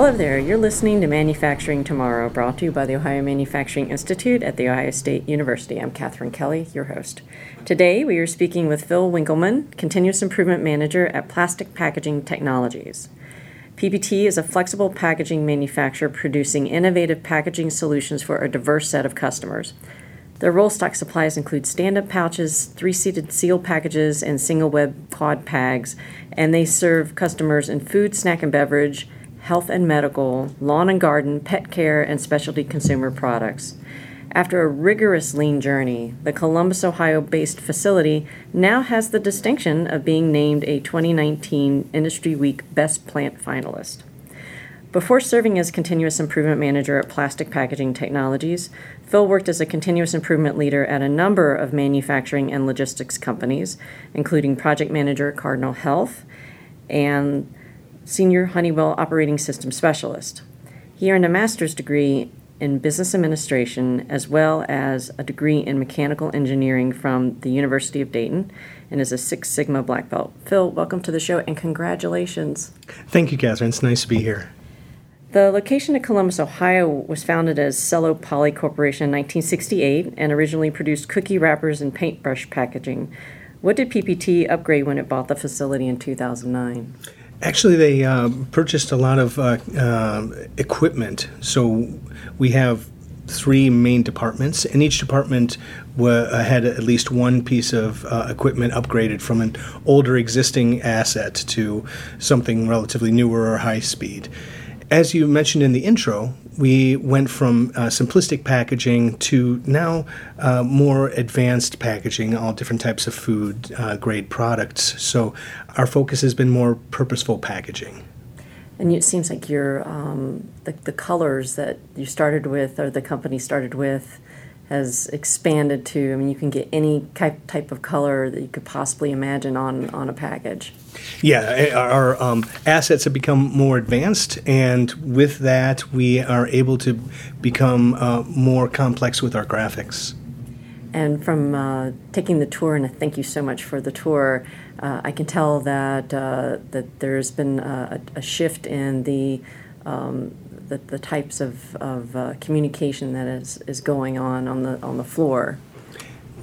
Hello there, you're listening to Manufacturing Tomorrow, brought to you by the Ohio Manufacturing Institute at The Ohio State University. I'm Katherine Kelly, your host. Today we are speaking with Phil Winkleman, Continuous Improvement Manager at Plastic Packaging Technologies. PPT is a flexible packaging manufacturer producing innovative packaging solutions for a diverse set of customers. Their roll stock supplies include stand up pouches, three sided seal packages, and single web quad pags, and they serve customers in food, snack, and beverage health and medical, lawn and garden, pet care, and specialty consumer products. After a rigorous lean journey, the Columbus, Ohio based facility now has the distinction of being named a 2019 Industry Week Best Plant finalist. Before serving as continuous improvement manager at Plastic Packaging Technologies, Phil worked as a continuous improvement leader at a number of manufacturing and logistics companies, including project manager at Cardinal Health and Senior Honeywell Operating System Specialist. He earned a master's degree in business administration as well as a degree in mechanical engineering from the University of Dayton and is a Six Sigma black belt. Phil, welcome to the show and congratulations. Thank you, Catherine. It's nice to be here. The location of Columbus, Ohio was founded as Cello Poly Corporation in 1968 and originally produced cookie wrappers and paintbrush packaging. What did PPT upgrade when it bought the facility in 2009? Actually, they uh, purchased a lot of uh, uh, equipment. So we have three main departments, and each department uh, had at least one piece of uh, equipment upgraded from an older existing asset to something relatively newer or high speed. As you mentioned in the intro, we went from uh, simplistic packaging to now uh, more advanced packaging, all different types of food uh, grade products. So our focus has been more purposeful packaging. And it seems like your um, the, the colors that you started with, or the company started with, has expanded to. I mean, you can get any type of color that you could possibly imagine on on a package. Yeah, eh, our um, assets have become more advanced, and with that, we are able to become uh, more complex with our graphics. And from uh, taking the tour, and thank you so much for the tour, uh, I can tell that uh, that there's been a, a shift in the um, the, the types of, of uh, communication that is, is going on on the on the floor.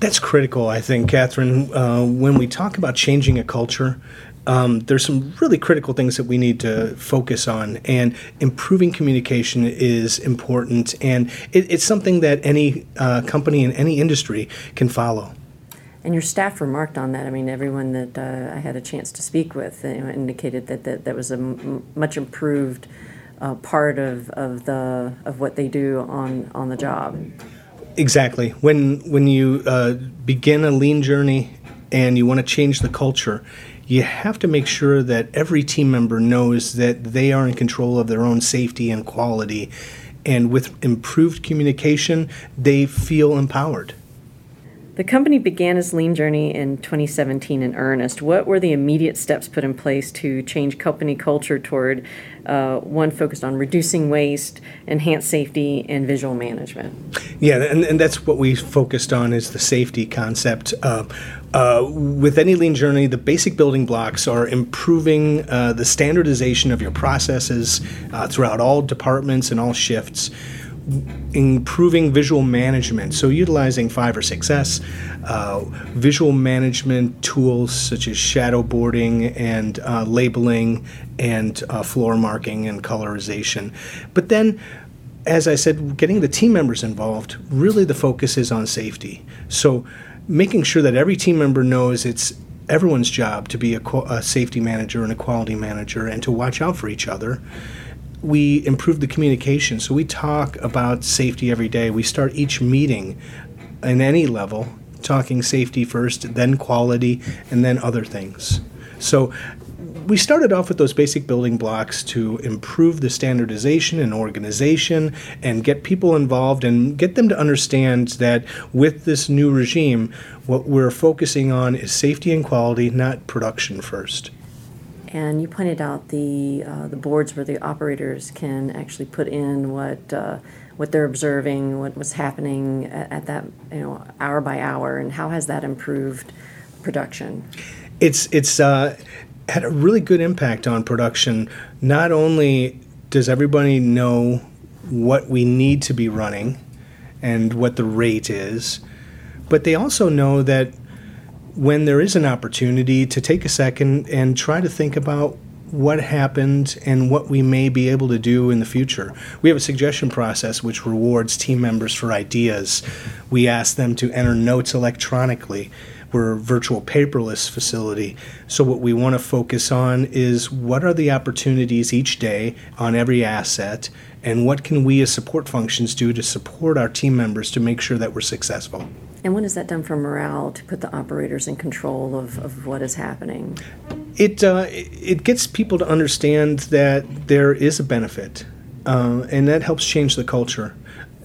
That's critical, I think, Catherine. Uh, when we talk about changing a culture, um, there's some really critical things that we need to focus on, and improving communication is important, and it, it's something that any uh, company in any industry can follow. And your staff remarked on that. I mean, everyone that uh, I had a chance to speak with you know, indicated that, that that was a m- much improved uh, part of, of the of what they do on on the job. Exactly. When when you uh, begin a lean journey and you want to change the culture, you have to make sure that every team member knows that they are in control of their own safety and quality. And with improved communication, they feel empowered. The company began its lean journey in 2017 in earnest. What were the immediate steps put in place to change company culture toward uh, one focused on reducing waste, enhanced safety, and visual management? Yeah, and, and that's what we focused on is the safety concept. Uh, uh, with any lean journey, the basic building blocks are improving uh, the standardization of your processes uh, throughout all departments and all shifts improving visual management. So, utilizing 5 or 6S, uh, visual management tools such as shadow boarding and uh, labeling and uh, floor marking and colorization. But then, as I said, getting the team members involved, really the focus is on safety. So, making sure that every team member knows it's everyone's job to be a, a safety manager and a quality manager and to watch out for each other we improve the communication. So we talk about safety every day. We start each meeting in any level talking safety first, then quality, and then other things. So we started off with those basic building blocks to improve the standardization and organization and get people involved and get them to understand that with this new regime, what we're focusing on is safety and quality, not production first. And you pointed out the uh, the boards where the operators can actually put in what uh, what they're observing, what was happening at, at, that you know hour by hour, and how has that improved production? It's it's uh, had a really good impact on production, not only does everybody know what we need to be running and what the rate is, but they also know that when there is an opportunity to take a second and try to think about what happened and what we may be able to do in the future. We have a suggestion process which rewards team members for ideas. We ask them to enter notes electronically. We're a virtual paperless facility. So, what we want to focus on is what are the opportunities each day on every asset, and what can we as support functions do to support our team members to make sure that we're successful. And when is that done for morale to put the operators in control of, of what is happening? It, uh, it gets people to understand that there is a benefit, uh, and that helps change the culture.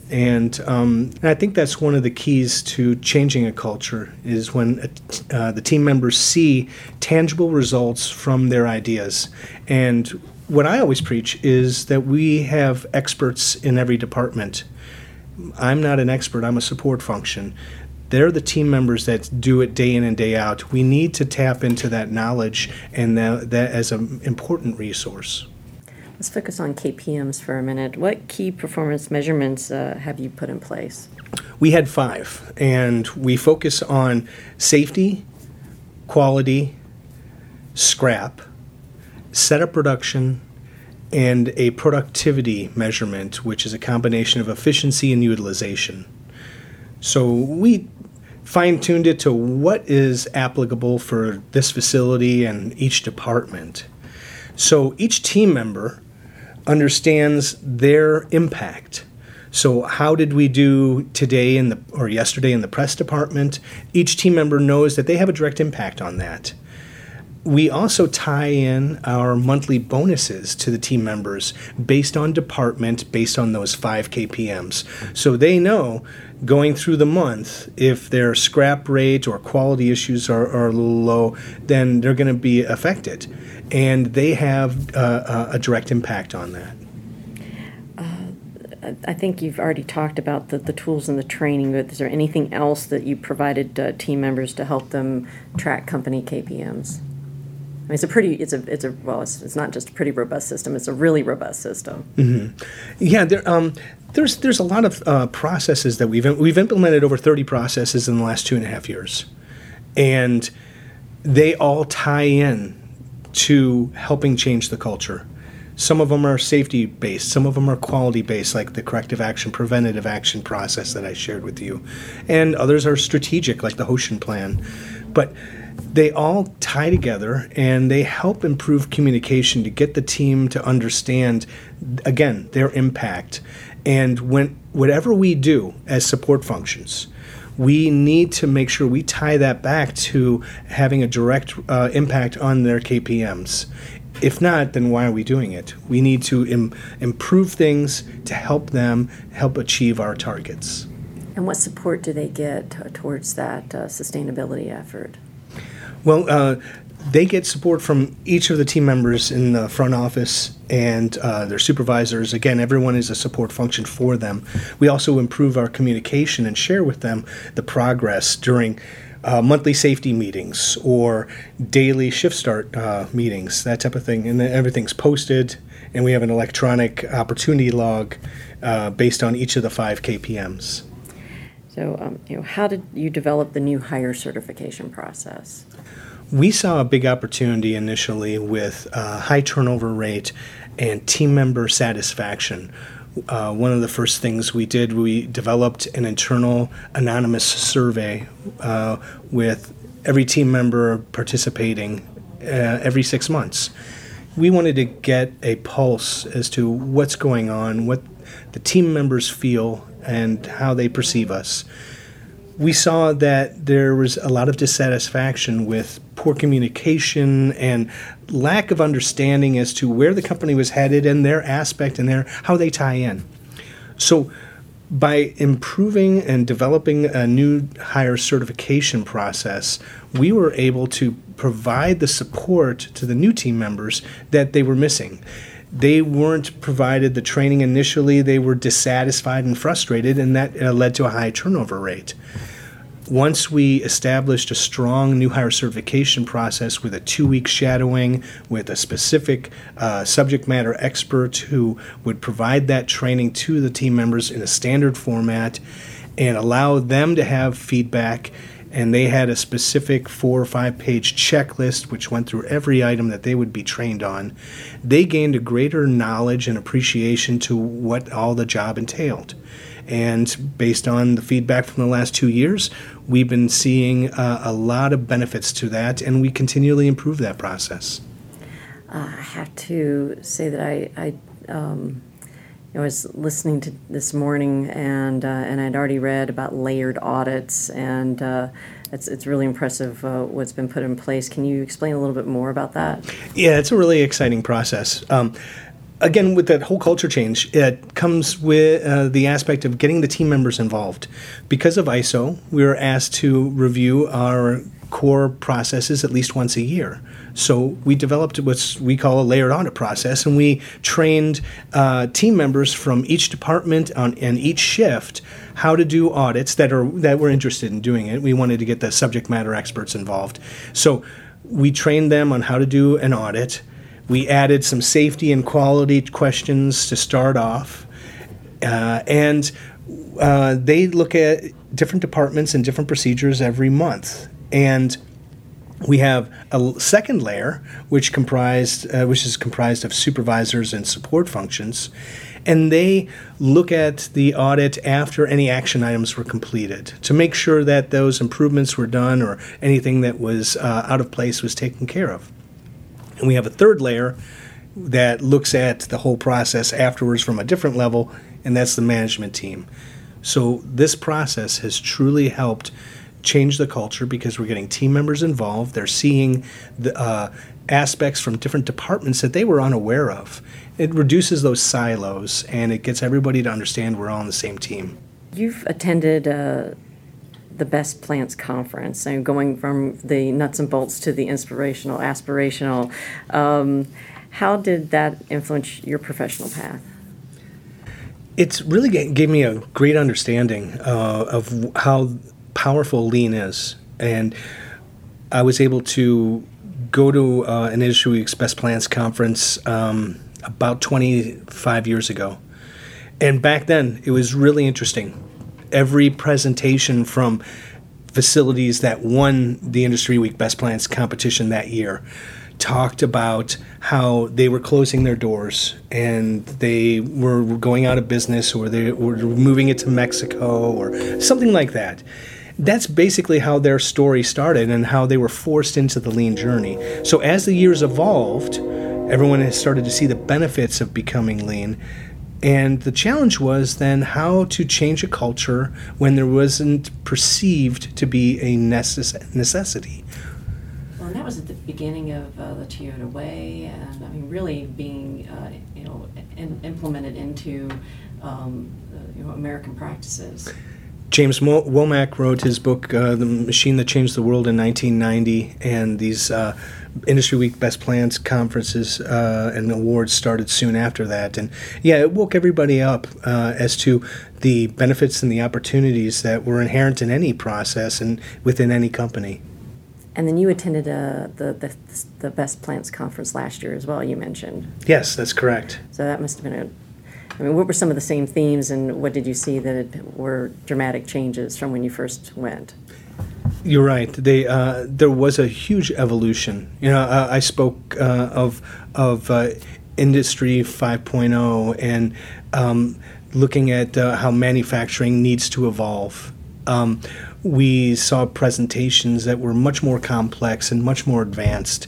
And, um, and, I think that's one of the keys to changing a culture is when uh, the team members see tangible results from their ideas. And what I always preach is that we have experts in every department. I'm not an expert, I'm a support function. They're the team members that do it day in and day out. We need to tap into that knowledge and that, that as an important resource. Let's focus on KPMs for a minute. What key performance measurements uh, have you put in place? We had five, and we focus on safety, quality, scrap, setup production, and a productivity measurement, which is a combination of efficiency and utilization. So we fine tuned it to what is applicable for this facility and each department. So each team member understands their impact. So how did we do today in the or yesterday in the press department? Each team member knows that they have a direct impact on that. We also tie in our monthly bonuses to the team members based on department, based on those five KPMs. So they know going through the month, if their scrap rate or quality issues are, are low, then they're going to be affected and they have uh, a direct impact on that. Uh, I think you've already talked about the, the tools and the training, but is there anything else that you provided uh, team members to help them track company KPMs? I mean, it's a pretty, it's a, it's a, well, it's, it's not just a pretty robust system, it's a really robust system. Mm-hmm. Yeah, there, um, there's, there's a lot of uh, processes that we've, we've implemented over 30 processes in the last two and a half years. And they all tie in to helping change the culture. Some of them are safety based, some of them are quality based, like the corrective action, preventative action process that I shared with you. And others are strategic, like the Hoshin plan. But they all tie together and they help improve communication to get the team to understand, again, their impact. And when whatever we do as support functions, we need to make sure we tie that back to having a direct uh, impact on their KPMs. If not, then why are we doing it? We need to Im- improve things to help them help achieve our targets. And what support do they get towards that uh, sustainability effort? Well, uh, they get support from each of the team members in the front office and uh, their supervisors. Again, everyone is a support function for them. We also improve our communication and share with them the progress during uh, monthly safety meetings or daily shift start uh, meetings, that type of thing. And everything's posted, and we have an electronic opportunity log uh, based on each of the five KPMs. So, um, you know, how did you develop the new hire certification process? We saw a big opportunity initially with uh, high turnover rate and team member satisfaction. Uh, one of the first things we did, we developed an internal anonymous survey uh, with every team member participating uh, every six months. We wanted to get a pulse as to what's going on, what the team members feel, and how they perceive us we saw that there was a lot of dissatisfaction with poor communication and lack of understanding as to where the company was headed and their aspect and their how they tie in. So by improving and developing a new hire certification process, we were able to provide the support to the new team members that they were missing they weren't provided the training initially. They were dissatisfied and frustrated, and that uh, led to a high turnover rate. once we established a strong new hire certification process with a two week shadowing with a specific uh, subject matter expert who would provide that training to the team members in a standard format and allow them to have feedback and they had a specific four or five page checklist which went through every item that they would be trained on. They gained a greater knowledge and appreciation to what all the job entailed. And based on the feedback from the last two years, we've been seeing uh, a lot of benefits to that, and we continually improve that process. Uh, I have to say that I, I um I was listening to this morning, and uh, and I'd already read about layered audits, and uh, it's it's really impressive uh, what's been put in place. Can you explain a little bit more about that? Yeah, it's a really exciting process. Um, again, with that whole culture change, it comes with uh, the aspect of getting the team members involved. Because of ISO, we were asked to review our core processes at least once a year. So we developed what we call a layered audit process, and we trained uh, team members from each department on and each shift how to do audits that are that were interested in doing it. We wanted to get the subject matter experts involved. So we trained them on how to do an audit. We added some safety and quality questions to start off, uh, and uh, they look at different departments and different procedures every month and we have a second layer, which comprised, uh, which is comprised of supervisors and support functions, and they look at the audit after any action items were completed to make sure that those improvements were done or anything that was uh, out of place was taken care of. And we have a third layer that looks at the whole process afterwards from a different level, and that's the management team. So this process has truly helped change the culture because we're getting team members involved. They're seeing the uh, aspects from different departments that they were unaware of. It reduces those silos and it gets everybody to understand we're all on the same team. You've attended uh, the Best Plants Conference, and going from the nuts and bolts to the inspirational, aspirational. Um, how did that influence your professional path? It's really gave me a great understanding uh, of how powerful lean is. And I was able to go to uh, an Industry Best Plants conference um, about 25 years ago. And back then, it was really interesting. Every presentation from facilities that won the Industry Week Best Plants competition that year talked about how they were closing their doors and they were going out of business or they were moving it to Mexico or something like that that's basically how their story started and how they were forced into the lean journey. So as the years evolved, everyone has started to see the benefits of becoming lean. And the challenge was then how to change a culture when there wasn't perceived to be a necess- necessity. Well, and that was at the beginning of uh, the Toyota Way, and I mean, really being, uh, you know, in, implemented into um, you know, American practices. James Womack wrote his book, uh, The Machine That Changed the World in 1990, and these uh, Industry Week Best Plants conferences uh, and awards started soon after that. And yeah, it woke everybody up uh, as to the benefits and the opportunities that were inherent in any process and within any company. And then you attended uh, the, the the Best Plants conference last year as well. You mentioned. Yes, that's correct. So that must have been a I mean, what were some of the same themes, and what did you see that were dramatic changes from when you first went? You're right. They, uh, there was a huge evolution. You know, uh, I spoke uh, of of uh, industry 5.0 and um, looking at uh, how manufacturing needs to evolve. Um, we saw presentations that were much more complex and much more advanced.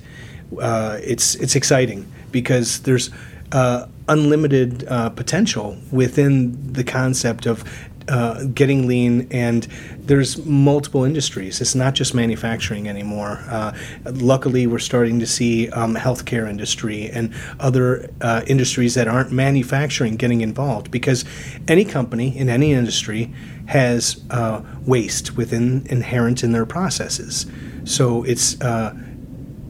Uh, it's it's exciting because there's uh, unlimited uh, potential within the concept of uh, getting lean and there's multiple industries. It's not just manufacturing anymore. Uh, luckily we're starting to see um, healthcare industry and other uh, industries that aren't manufacturing getting involved because any company in any industry has uh, waste within inherent in their processes. So it's uh,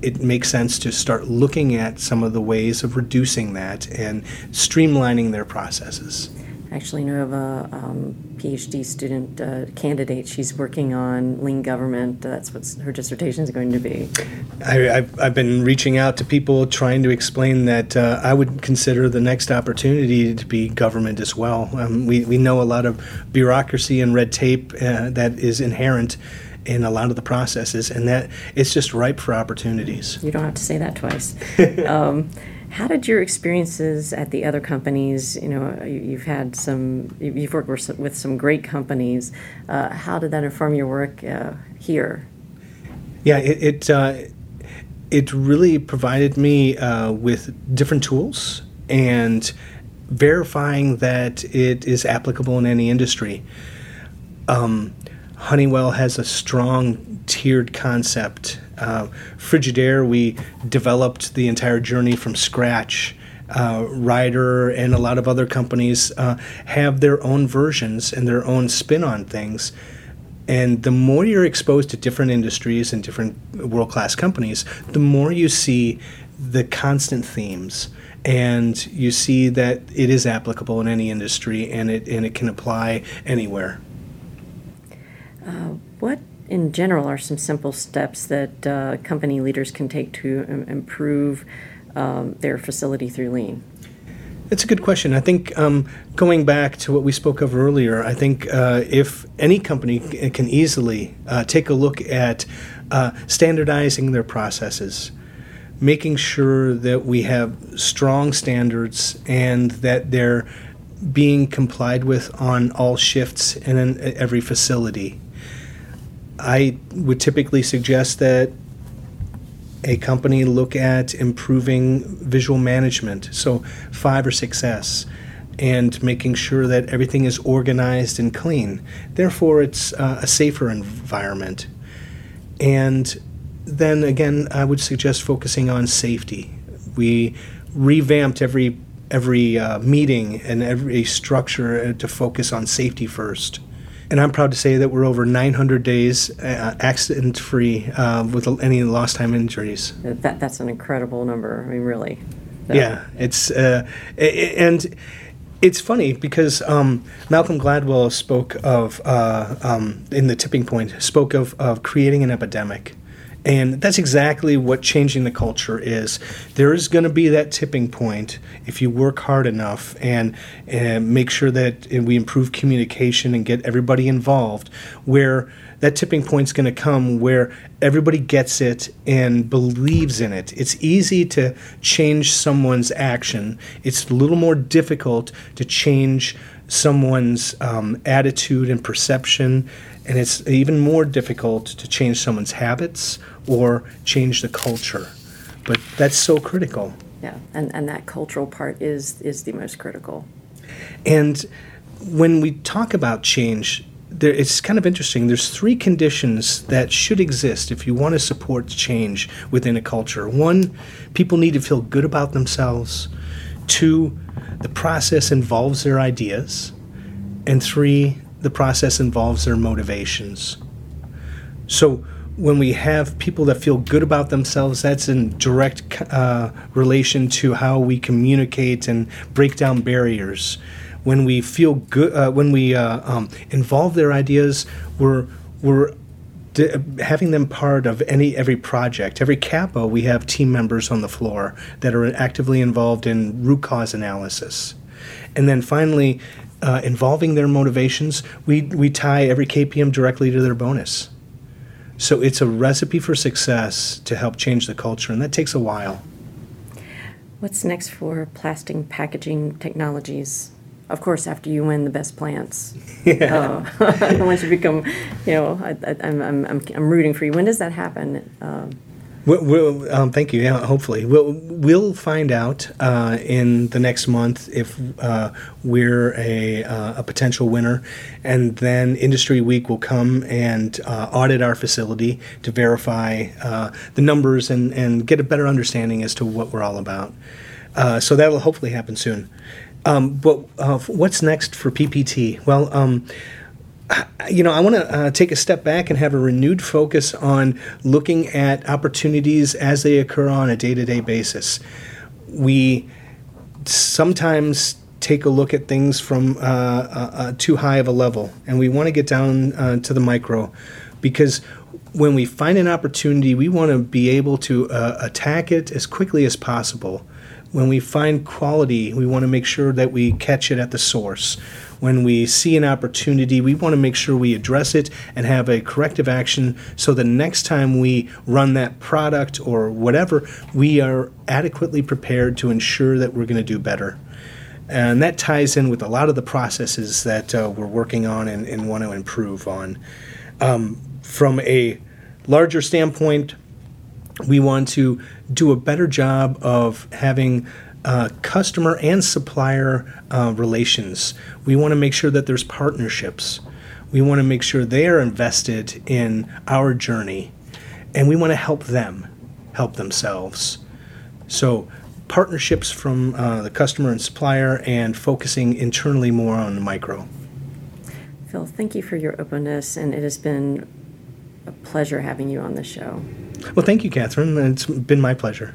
it makes sense to start looking at some of the ways of reducing that and streamlining their processes. actually know of a um, PhD student uh, candidate. She's working on lean government. That's what her dissertation is going to be. I, have I've been reaching out to people trying to explain that uh, I would consider the next opportunity to be government as well. Um, we, we know a lot of bureaucracy and red tape uh, that is inherent in a lot of the processes, and that it's just ripe for opportunities. You don't have to say that twice. um, how did your experiences at the other companies? You know, you've had some, you've worked with some great companies. Uh, how did that inform your work uh, here? Yeah, it it, uh, it really provided me uh, with different tools and verifying that it is applicable in any industry. Um, Honeywell has a strong tiered concept uh, Frigidaire, we developed the entire journey from scratch. Uh, Ryder and a lot of other companies uh, have their own versions and their own spin on things. And the more you're exposed to different industries and different world class companies, the more you see the constant themes. And you see that it is applicable in any industry and it, and it can apply anywhere. Uh, what in general are some simple steps that uh, company leaders can take to improve um, their facility through lean? That's a good question. I think um, going back to what we spoke of earlier, I think uh, if any company can easily uh, take a look at uh, standardizing their processes, making sure that we have strong standards and that they're being complied with on all shifts and in every facility I would typically suggest that a company look at improving visual management, so five or six S, and making sure that everything is organized and clean. Therefore, it's uh, a safer environment. And then again, I would suggest focusing on safety. We revamped every every uh, meeting and every structure to focus on safety first. And I'm proud to say that we're over 900 days uh, accident free uh, with any lost time injuries. That, that's an incredible number. I mean, really. Yeah, it's uh, and it's funny because um, Malcolm Gladwell spoke of uh, um, in the tipping point spoke of of creating an epidemic. And that's exactly what changing the culture is. There is going to be that tipping point if you work hard enough and, and make sure that we improve communication and get everybody involved, where that tipping point is going to come where everybody gets it and believes in it. It's easy to change someone's action, it's a little more difficult to change someone's um, attitude and perception and it's even more difficult to change someone's habits or change the culture. But that's so critical. Yeah, and, and that cultural part is is the most critical. And when we talk about change, there, it's kind of interesting. There's three conditions that should exist if you want to support change within a culture. One, people need to feel good about themselves. Two, the process involves their ideas. And three, the process involves their motivations. So when we have people that feel good about themselves, that's in direct uh, relation to how we communicate and break down barriers. When we feel good, uh, when we uh, um, involve their ideas, we're we're having them part of any every project. Every CAPA, we have team members on the floor that are actively involved in root cause analysis. And then finally, uh, involving their motivations, we, we tie every KPM directly to their bonus. So it's a recipe for success to help change the culture, and that takes a while. What's next for plastic packaging technologies? Of course, after you win the best plants. Yeah. Uh, once you become, you know, I, am I'm, I'm, I'm rooting for you. When does that happen? Um, We'll, we'll, um, thank you. Yeah, hopefully, we'll we'll find out uh, in the next month if uh, we're a uh, a potential winner, and then Industry Week will come and uh, audit our facility to verify uh, the numbers and and get a better understanding as to what we're all about. Uh, so that'll hopefully happen soon. Um, but what's next for PPT? Well. Um, you know, I want to uh, take a step back and have a renewed focus on looking at opportunities as they occur on a day to day basis. We sometimes take a look at things from uh, uh, uh, too high of a level, and we want to get down uh, to the micro, because when we find an opportunity, we want to be able to uh, attack it as quickly as possible. When we find quality, we want to make sure that we catch it at the source. When we see an opportunity, we want to make sure we address it and have a corrective action so the next time we run that product or whatever, we are adequately prepared to ensure that we're going to do better. And that ties in with a lot of the processes that uh, we're working on and, and want to improve on. Um, from a larger standpoint, we want to do a better job of having uh, customer and supplier uh, relations. We want to make sure that there's partnerships. We want to make sure they are invested in our journey, and we want to help them help themselves. So, partnerships from uh, the customer and supplier, and focusing internally more on the micro. Phil, thank you for your openness, and it has been a pleasure having you on the show. Well, thank you, Catherine. It's been my pleasure.